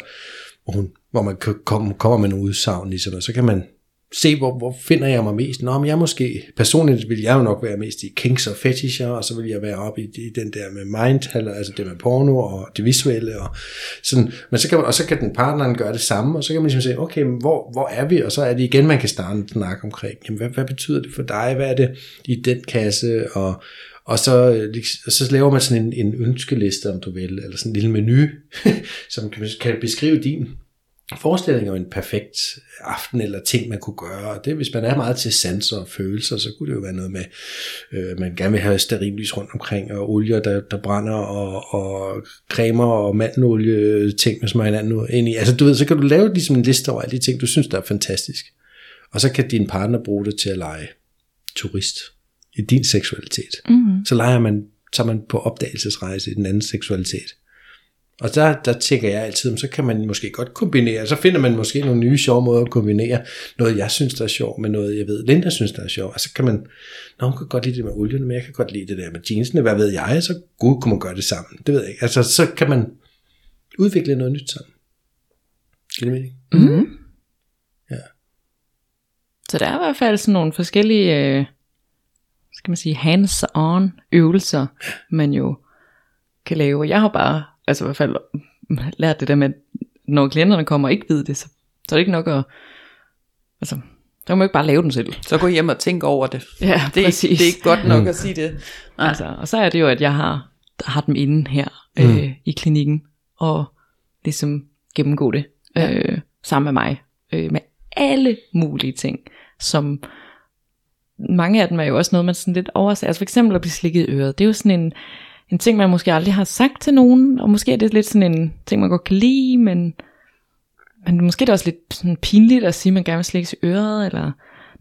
hvor, hun, hvor man kan komme, kommer med nogle udsagn, ligesom, og så kan man se, hvor, hvor finder jeg mig mest. Nå, men jeg måske, personligt vil jeg jo nok være mest i kinks og fetisher, og så vil jeg være oppe i, i den der med mind, altså det med porno og det visuelle, og sådan, men så kan man, og så kan den partneren gøre det samme, og så kan man ligesom sige, okay, men hvor, hvor er vi, og så er det igen, man kan starte en snak omkring, jamen, hvad, hvad betyder det for dig, hvad er det i den kasse, og, og så, og så laver man sådan en, en ønskeliste, om du vil, eller sådan en lille menu, som kan, kan beskrive din forestilling om en perfekt aften eller ting, man kunne gøre. Og det, hvis man er meget til sanser og følelser, så kunne det jo være noget med, øh, man gerne vil have sterillys rundt omkring, og olier, der, der brænder, og, og cremer og mandenolie, ting, som man hinanden ind i. Altså du ved, så kan du lave ligesom en liste over alle de ting, du synes, der er fantastisk. Og så kan din partner bruge det til at lege turist i din seksualitet. Mm-hmm. Så leger man, tager man på opdagelsesrejse i den anden seksualitet. Og der, der tænker jeg altid, så kan man måske godt kombinere, så finder man måske nogle nye sjove måder at kombinere noget, jeg synes, der er sjovt, med noget, jeg ved, Linda synes, der er sjovt. Og så kan man, nå, hun kan godt lide det med olien, men jeg kan godt lide det der med jeansene, hvad ved jeg, så gud kunne man gøre det sammen. Det ved jeg ikke. Altså, så kan man udvikle noget nyt sammen. Giver det mening? Mm. Ja. Så der er i hvert fald sådan nogle forskellige, øh, skal man sige, hands-on øvelser, man jo kan lave. Og jeg har bare, altså i hvert fald lært det der med, at når klienterne kommer og ikke ved det, så, så er det ikke nok at, altså, så kan man jo ikke bare lave den selv. Så gå hjem og tænk over det. Ja, Det er, præcis. det er ikke godt nok at sige det. Nej. Altså, og så er det jo, at jeg har, har dem inde her øh, Mm. i klinikken, og ligesom gennemgå det Ja. øh, sammen med mig, øh, med alle mulige ting, som mange af dem er jo også noget, man sådan lidt overser. Altså for eksempel at blive slikket i øret, det er jo sådan en, en ting, man måske aldrig har sagt til nogen, og måske er det lidt sådan en ting, man godt kan lide, men, men måske er det også lidt sådan pinligt at sige, at man gerne vil slikkes i øret, eller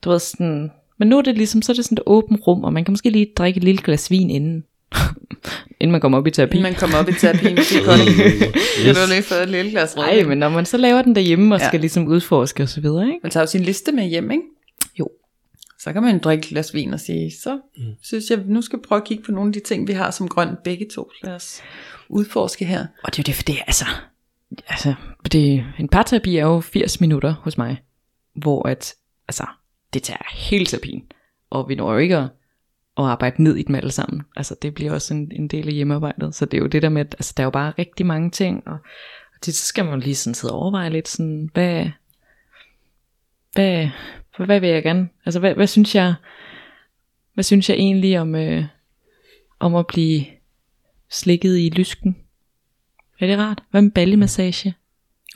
du ved sådan, men nu er det ligesom, så er det sådan et åbent rum, og man kan måske lige drikke et lille glas vin inden, inden man kommer op i terapi. Man kommer op i terapien, det er godt. Det er lige fået et lille glas Nej, rødvin. men når man så laver den derhjemme og Ja. skal ligesom udforske og så videre, ikke? Man tager jo sin liste med hjem, ikke? Så kan man drikke et glas vin og sige, så mm. synes jeg, nu skal vi prøve at kigge på nogle af de ting, vi har som grønt begge to. Lad os udforske her. Og det er jo det, for det er altså, altså det, en parterapi er jo 80 minutter hos mig, hvor at, altså, det tager hele terapien, og vi når jo ikke at, at arbejde ned i dem alle sammen. Altså, det bliver også en, en del af hjemmearbejdet, så det er jo det der med, at altså, der er jo bare rigtig mange ting, og, og tit, så skal man lige sådan sidde og overveje lidt sådan, hvad, hvad, hvad vil jeg gerne, altså, hvad, hvad synes jeg, hvad synes jeg egentlig om, øh, om at blive slikket i lysken? Er det rart? Hvad med ballemassage?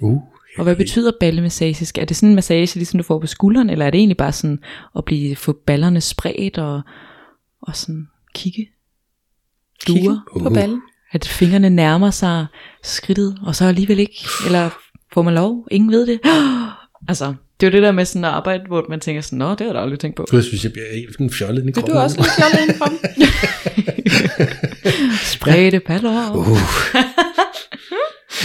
Uh, Og hvad betyder ballemassage? Er det sådan en massage, ligesom du får på skulderen, eller er det egentlig bare sådan at blive, få ballerne spredt og, og sådan kigge? Duer? Kigge på Uh. ballen. At fingrene nærmer sig skridtet, og så alligevel ikke. Eller får man lov? Ingen ved det. Altså, det er jo det der med sådan at arbejde, hvor man tænker sådan, nå, det har jeg da aldrig tænkt på. Jeg synes, jeg bliver helt sådan fjollet i kroppen. du også lidt fjollet ind frem? Spredte paller. Uh.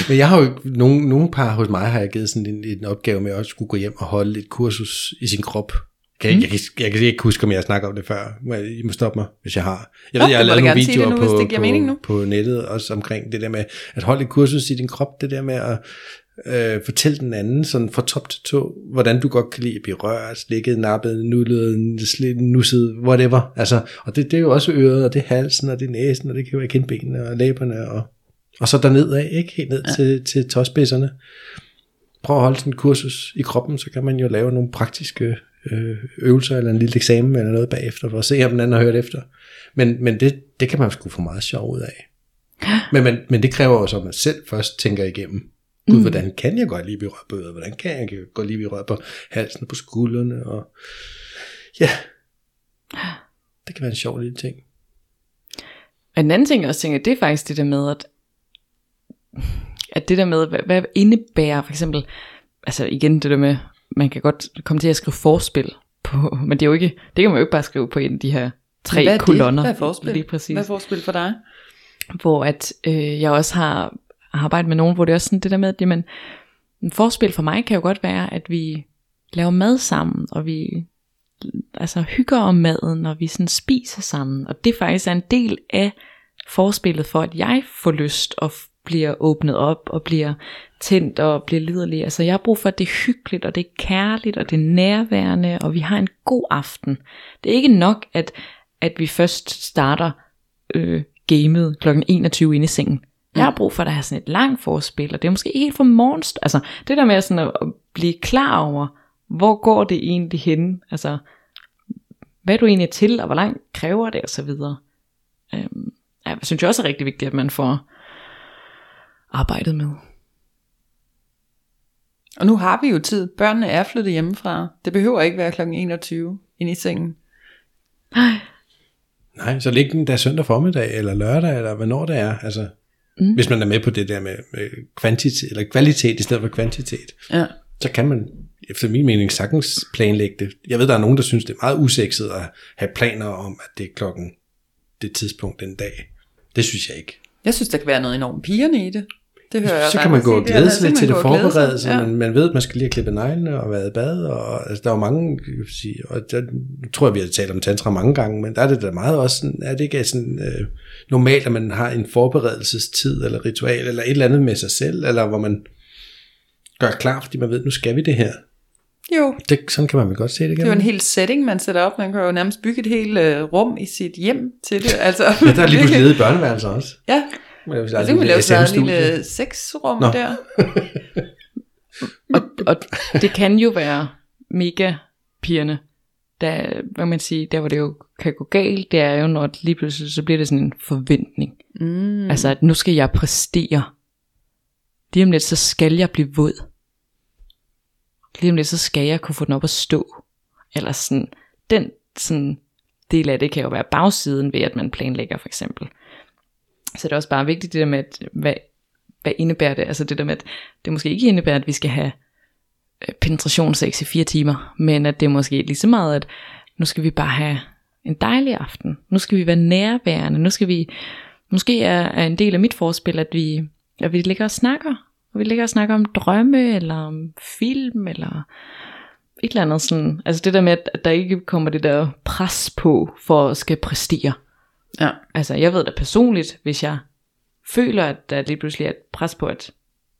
Men jeg har jo, nogle, nogle par hos mig har jeg givet sådan en, en opgave med at også skulle gå hjem og holde et kursus i sin krop. Kan, mm. jeg, jeg, jeg, jeg kan ikke huske, om jeg har snakket om det før. Jeg- I må stoppe mig, hvis jeg har. Jeg Nå, ved, jeg har du lavet nogle det videoer nu, på, det på, på nettet, også omkring det der med at holde et kursus i din krop. Det der med at øh, fortælle den anden, sådan fra top til tå, hvordan du godt kan lide at blive rørt, slikket, nappet, nullet, nusset, whatever. Altså, og det, det er jo også øret, og det er halsen, og det er næsen, og det kan jo være kindbenene og læberne, og, og så derned af, ikke? Helt ned ja. til, til tåspidserne. Prøv at holde sådan en kursus i kroppen, så kan man jo lave nogle praktiske øh, øvelser, eller en lille eksamen, eller noget bagefter, for at se, om den anden har hørt efter. Men, men det, det kan man sgu få meget sjov ud af. Men, men, men det kræver også, at man selv først tænker igennem, Gud, mm. hvordan kan jeg godt lige blive rørt på øret? Hvordan kan jeg godt lige blive rørt på halsen på skuldrene? Og... Ja, det kan være en sjov lille ting. Og en anden ting, jeg også tænker, det er faktisk det der med, at, at det der med, hvad, hvad indebærer for eksempel, altså igen det der med, man kan godt komme til at skrive forspil på, men det er jo ikke, det kan man jo ikke bare skrive på en af de her tre Hvad er det? kolonner. Hvad er forspil? Lige præcis. Hvad er forspil for dig? hvor at øh, jeg også har, arbejde med nogen, hvor det er også sådan det der med, at jamen, en forspil for mig kan jo godt være, at vi laver mad sammen, og vi altså hygger om maden, og vi sådan spiser sammen, og det faktisk er en del af forspillet for, at jeg får lyst og bliver åbnet op, og bliver tændt og bliver liderlig. Altså jeg har brug for, at det er hyggeligt, og det er kærligt, og det er nærværende, og vi har en god aften. Det er ikke nok, at, at vi først starter øh, gamet kl. 21 inde i sengen. Jeg har brug for, at der er sådan et langt forspil, og det er måske helt fra morgens. Altså det der med sådan at, at blive klar over, hvor går det egentlig hen? Altså, hvad er du egentlig til, og hvor langt kræver det, og så videre. Øhm, jeg synes jeg også er rigtig vigtigt, at man får arbejdet med. Og nu har vi jo tid. Børnene er flyttet hjemmefra. Det behøver ikke være kl. 21 inde i sengen. Nej, så læg den der søndag formiddag, eller lørdag, eller hvornår det er. Altså, mm. Hvis man er med på det der med, med kvantitet, eller kvalitet i stedet for kvantitet, Ja. så kan man efter min mening sagtens planlægge det. Jeg ved, der er nogen, der synes, det er meget usekset at have planer om, at det er klokken det tidspunkt den dag. Det synes jeg ikke. Jeg synes, der kan være noget enormt pigerne i det. Det hører jeg så kan man gå og glæde der sig lidt til det glæde sig. forberedelse, ja. man, man ved, at man skal lige have klippet neglene og været i bad, og altså, der er jo mange, sige, og der tror jeg, vi har talt om tantra mange gange, men der er det da meget også sådan, er det ikke sådan øh, normalt, at man har en forberedelsestid, eller ritual, eller et eller andet med sig selv, eller hvor man gør klar, fordi man ved, nu skal vi det her. Jo, Det, sådan kan man vel godt se det, det kan er jo en hel setting, man sætter op. Man kan jo nærmest bygge et helt øh, rum i sit hjem til det. Altså, Ja, der er lige pludselig ledige børneværelser også. Ja, Men ja der er det kan man lave sådan et lille sexrum Nå. der. Og, og det kan jo være mega pigerne. Der, hvad man siger, der hvor det jo kan gå galt, det er jo, når det lige pludselig så bliver det sådan en forventning. Mm. Altså, at nu skal jeg præstere. Lige om lidt, så skal jeg blive våd. Lige om lidt, så skal jeg kunne få den op at stå. Eller sådan, den sådan del af det kan jo være bagsiden ved, at man planlægger for eksempel. Så det er også bare vigtigt det der med, at, hvad, hvad indebærer det? Altså det der med, at det måske ikke indebærer, at vi skal have penetrationssex i fire timer, men at det er måske lige så meget, at nu skal vi bare have en dejlig aften. Nu skal vi være nærværende. Nu skal vi, måske er, er en del af mit forspil, at vi, at vi ligger og snakker. Og vi ligger og snakker om drømme, eller om film, eller et eller andet sådan. Altså det der med, at der ikke kommer det der pres på, for at skal præstere. Ja. Altså jeg ved da personligt, hvis jeg føler, at der lige pludselig er et pres på, at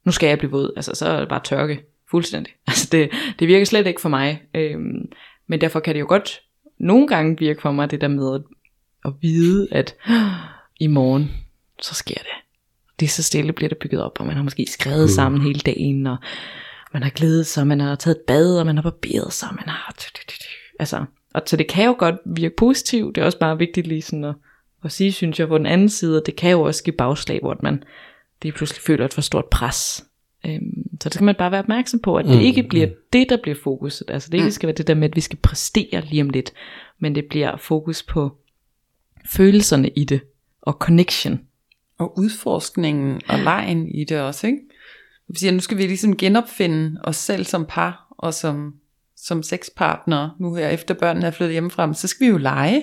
nu skal jeg blive våd, altså så er det bare tørke fuldstændig. Altså det, det virker slet ikke for mig. Øhm, men derfor kan det jo godt nogle gange virke for mig, det der med at, at vide, at i morgen, så sker det. Det er så stille bliver det bygget op, og man har måske skrevet sammen hele dagen, og man har glædet sig, man har taget et bad, og man har barberet sig, man har... Altså, og så det kan jo godt virke positivt, det er også bare vigtigt lige sådan at, at sige, synes jeg, på den anden side, det kan jo også give bagslag, hvor man det pludselig føler et for stort pres. Øhm, så det skal man bare være opmærksom på, at det ikke bliver det, der bliver fokuset. Altså det ikke skal være det der med, at vi skal præstere lige om lidt, men det bliver fokus på følelserne i det, og connection. Og udforskningen og lejen i det også, ikke? Det siger, nu skal vi ligesom genopfinde os selv som par og som, som sexpartnere, nu her efter børnene er flyttet hjemmefra, så skal vi jo lege.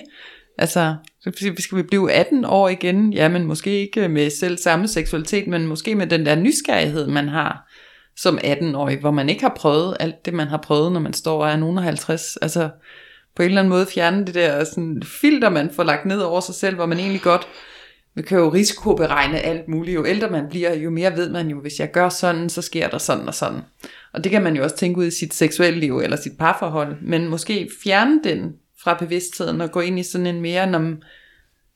Altså, så skal vi blive 18 år igen, ja, men måske ikke med selv samme seksualitet, men måske med den der nysgerrighed, man har som 18-årig, hvor man ikke har prøvet alt det, man har prøvet, når man står og er nogen 50. Altså, på en eller anden måde fjerne det der sådan, filter, man får lagt ned over sig selv, hvor man egentlig godt man kan jo risikoberegne alt muligt. Jo ældre man bliver, jo mere ved man jo, hvis jeg gør sådan, så sker der sådan og sådan. Og det kan man jo også tænke ud i sit seksuelle liv eller sit parforhold. Men måske fjerne den fra bevidstheden og gå ind i sådan en mere, når,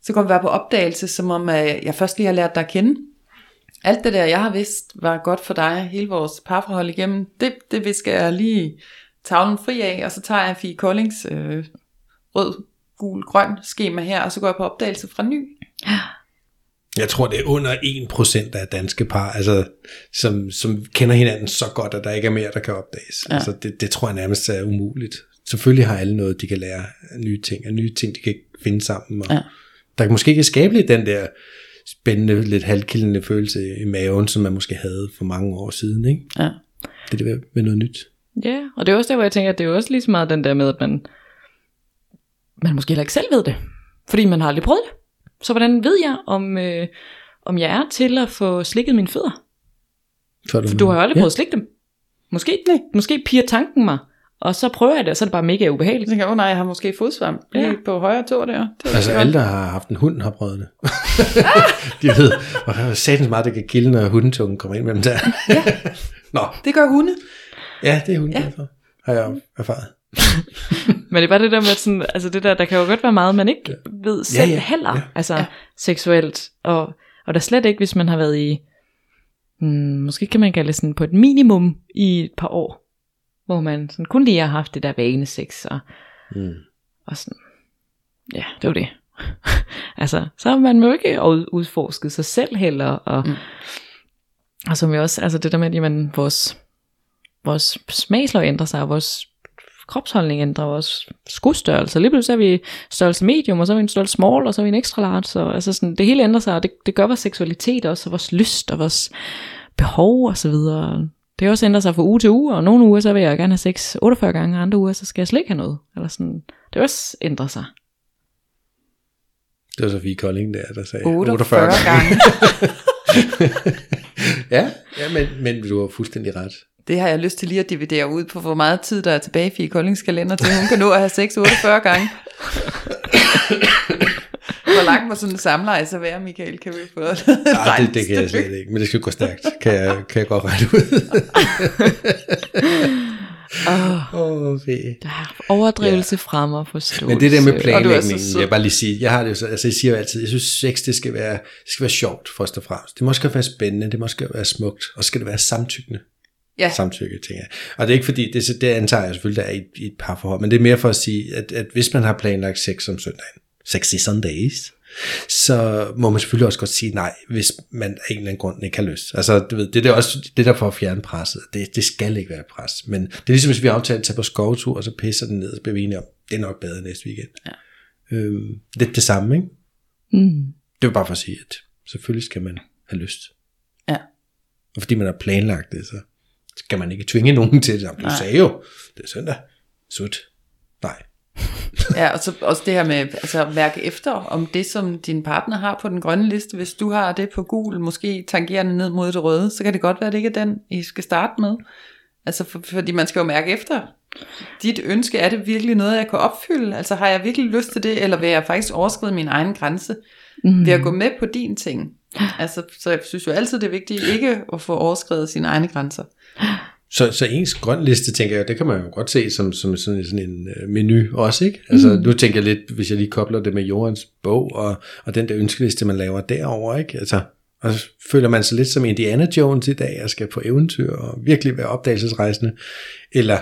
så kan det være på opdagelse, som om jeg først lige har lært dig at kende. Alt det der, jeg har vidst, var godt for dig, hele vores parforhold igennem, det, det visker jeg lige tavlen fri af, og så tager jeg Fie Koldings øh, rød, gul, grøn skema her, og så går jeg på opdagelse fra ny. Jeg tror, det er under 1% af danske par, altså, som, som kender hinanden så godt, at der ikke er mere, der kan opdages. Ja. Altså, det, det tror jeg nærmest er umuligt. Selvfølgelig har alle noget, de kan lære nye ting, og nye ting, de kan finde sammen. Og ja. Der kan måske ikke skabe lidt den der spændende, lidt halvkildende følelse i maven, som man måske havde for mange år siden. Ikke? Ja. Det er det med noget nyt. Ja, og det er også der, hvor jeg tænker, at det er også lige så meget den der med, at man, man måske heller ikke selv ved det, fordi man har aldrig prøvet det. Så hvordan ved jeg, om, øh, om jeg er til at få slikket mine fødder? For du, For du har jo aldrig ja. prøvet at slikke dem. Måske, nej. måske piger tanken mig, og så prøver jeg det, og så er det bare mega ubehageligt. Så tænker jeg, oh nej, jeg har måske fodsvamp ja. på højre tå der. Det altså alle, der har haft en hund, har prøvet det. De ved, hvor satans meget det kan kilde, når hundetungen kommer ind mellem der. ja. Nå. Det gør hunde. Ja, det er hunde ja. for, har jeg erfaret. Men det er bare det der med, sådan, altså det der, der kan jo godt være meget, man ikke ja. ved selv ja, ja, heller, ja. altså ja. seksuelt, og, og der slet ikke, hvis man har været i, hmm, måske kan man kalde det sådan på et minimum i et par år, hvor man sådan kun lige har haft det der vane sex, og, mm. og sådan, ja, det var det. altså, så har man jo ikke udforsket sig selv heller, og, mm. og som jo også, altså det der med, at vores, vores smagslov ændrer sig, og vores kropsholdning ændrer vores skostørrelse. Lige pludselig er vi størrelse medium, og så er vi en størrelse small, og så er vi en extra large. Så altså sådan, det hele ændrer sig, og det, det gør vores seksualitet også, og vores lyst, og vores behov og så videre. Det også ændrer sig fra uge til uge, og nogle uger så vil jeg gerne have sex 48 gange, og andre uger så skal jeg slet ikke have noget. Eller sådan. Det også ændrer sig. Det var Sofie Kolding der, der sagde 48, 48 gange. ja, ja men, men du har fuldstændig ret. Det har jeg lyst til lige at dividere ud på, hvor meget tid der er tilbage i Koldings kalender, til hun kan nå at have sex 48 gange. Hvor langt må sådan en samleje så være, Michael? Kan vi få Nej, det, det kan jeg slet ikke, men det skal gå stærkt, kan jeg, kan jeg godt regne ud. Åh, oh, oh, der overdrivelse ja. fremmer forståelse. Men det der med planlægningen, jeg bare lige sige, jeg har det jo så, altså jeg siger jo altid, jeg synes sex, det skal være, det skal være sjovt, først og fremmest. Det må også være spændende, det må også være smukt, og skal det være samtykkende ja. samtykke, tænker jeg. Og det er ikke fordi, det, det antager jeg selvfølgelig, der er i, i et par forhold, men det er mere for at sige, at, at hvis man har planlagt sex om søndagen, sexy Sundays, så må man selvfølgelig også godt sige nej, hvis man af en eller anden grund ikke har lyst. Altså, du ved, det er også det der for at fjerne presset. Det, det skal ikke være pres. Men det er ligesom, hvis vi aftalt at tage på skovtur, og så pisser den ned, og så bliver vi enige om, det er nok bedre næste weekend. Ja. Øhm, lidt det samme, ikke? Mm. Det var bare for at sige, at selvfølgelig skal man have lyst. Ja. Og fordi man har planlagt det, så skal man ikke tvinge nogen til det. Du sagde jo, det er søndag. Sut. Nej. Ja, og så også det her med altså, at mærke efter, om det, som din partner har på den grønne liste, hvis du har det på gul, måske tangerende ned mod det røde, så kan det godt være, at det ikke er den, I skal starte med. Altså, for, fordi man skal jo mærke efter, dit ønske, er det virkelig noget, jeg kan opfylde? Altså, har jeg virkelig lyst til det, eller vil jeg faktisk overskride min egen grænse mm. ved at gå med på din ting? Altså, så jeg synes jo altid, det er vigtigt ikke at få overskrevet sine egne grænser. Så, så ens grøn liste, tænker jeg, det kan man jo godt se som, som sådan, sådan en uh, menu også, ikke? Altså, mm. nu tænker jeg lidt, hvis jeg lige kobler det med Jorans bog, og, og den der ønskeliste, man laver derover, ikke? Altså, og så føler man sig lidt som Indiana Jones i dag, og skal på eventyr, og virkelig være opdagelsesrejsende, eller,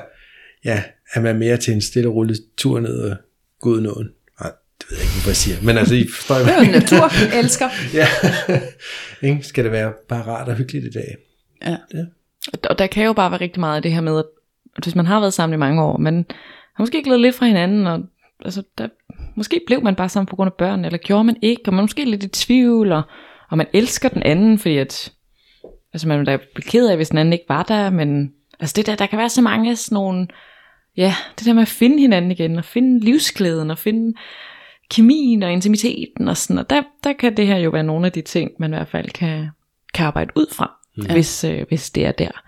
ja, er man mere til en stille og rolig tur ned og godnåen? Nej, det ved jeg ikke, hvad jeg siger, men altså, I forstår Det er en natur, elsker. ja? Skal det være bare rart og hyggeligt i dag? Ja. ja. Og der kan jo bare være rigtig meget af det her med, at hvis man har været sammen i mange år, men har måske glædet lidt fra hinanden, og altså, der, måske blev man bare sammen på grund af børn, eller gjorde man ikke, og man måske lidt i tvivl, og, og man elsker den anden, fordi at, altså man er da ked af, hvis den anden ikke var der, men altså det der, der kan være så mange sådan nogle, ja, det der med at finde hinanden igen, og finde livsglæden, og finde kemien og intimiteten og sådan, og der, der kan det her jo være nogle af de ting, man i hvert fald kan, kan arbejde ud fra, mm. hvis, øh, hvis det er der.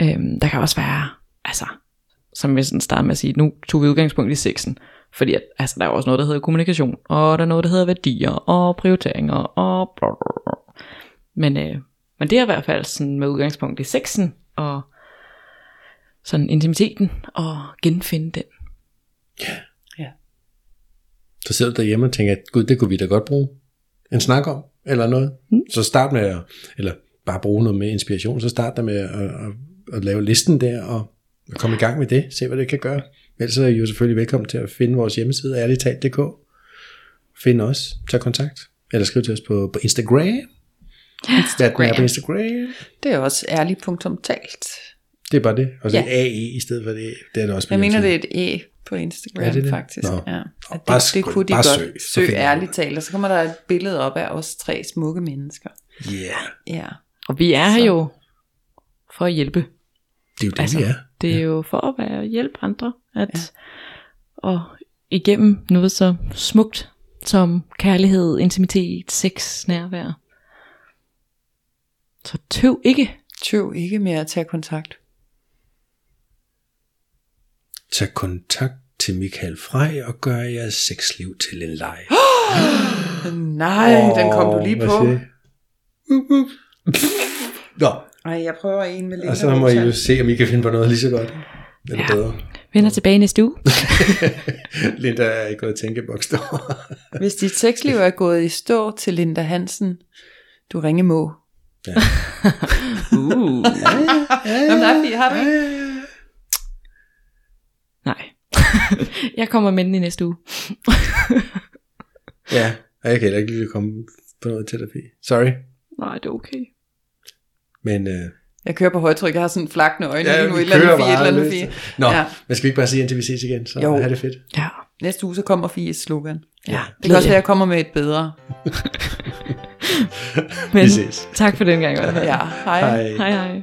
Øhm, der kan også være, altså, som vi sådan starter med at sige, nu tog vi udgangspunkt i sexen, fordi at, altså, der er også noget, der hedder kommunikation, og der er noget, der hedder værdier, og prioriteringer, og men, øh, men det er i hvert fald sådan med udgangspunkt i sexen, og sådan intimiteten, og genfinde den. Så sidder du derhjemme og tænker, at gud, det kunne vi da godt bruge en snak om, eller noget. Mm. Så start med, at, eller bare bruge noget med inspiration, så start der med at, at, at lave listen der, og komme i gang med det, se hvad det kan gøre. Ellers er I jo selvfølgelig velkommen til at finde vores hjemmeside, ærligtalt.dk. Find os, tag kontakt, eller skriv til os på, på Instagram. Instagram. på Instagram. Det er også ærligt.talt. Det er bare det. Og så Ja. ja. AE i stedet for det. Det er det også Jeg mener, det er et E på Instagram, Er det det? faktisk. Nå. Ja. At bare det, det skriv- kunne de bare godt søg, så søg ærligt talt, og så kommer der et billede op af os tre smukke mennesker. Yeah, Ja. Og vi er her jo for at hjælpe. det er jo det, Altså, vi er. Det er jo for at være hjælpe andre, at ja. og igennem noget så smukt som kærlighed, intimitet, sex, nærvær. Så tøv ikke. Tøv ikke med at tage kontakt. Tag kontakt til Michael Frey og gør jeres sexliv til en leg. Nej, oh, den kom du lige på. siger I? Nå, Ej, jeg prøver en med lidt. og så må I jo se, om I kan finde på noget lige så godt. Eller Ja. bedre. Vender tilbage næste uge. Linda er ikke gået i tænkeboks der. Hvis dit sexliv er gået i stå til Linda Hansen, du ringe må. ja. Uh. Jamen, nej, Fie, har du ikke? Nej. jeg kommer med den i næste uge. ja, og jeg kan heller ikke lige komme på noget til dig, Fie. Sorry. Nej, det er okay. Men øh, Jeg kører på højtryk, jeg har sådan flakne øjne Ja, lige nu, et eller andet Fie, et eller andet. Fie. Nå, Ja. men skal vi ikke bare sige, indtil vi ses igen, så Jo. er det fedt. Ja. Næste uge, så kommer Fies slogan. ja. Det kan også være, at jeg kommer med et bedre. Men Vi ses. tak for den gang. Ja, hej. Hej. Hej hej.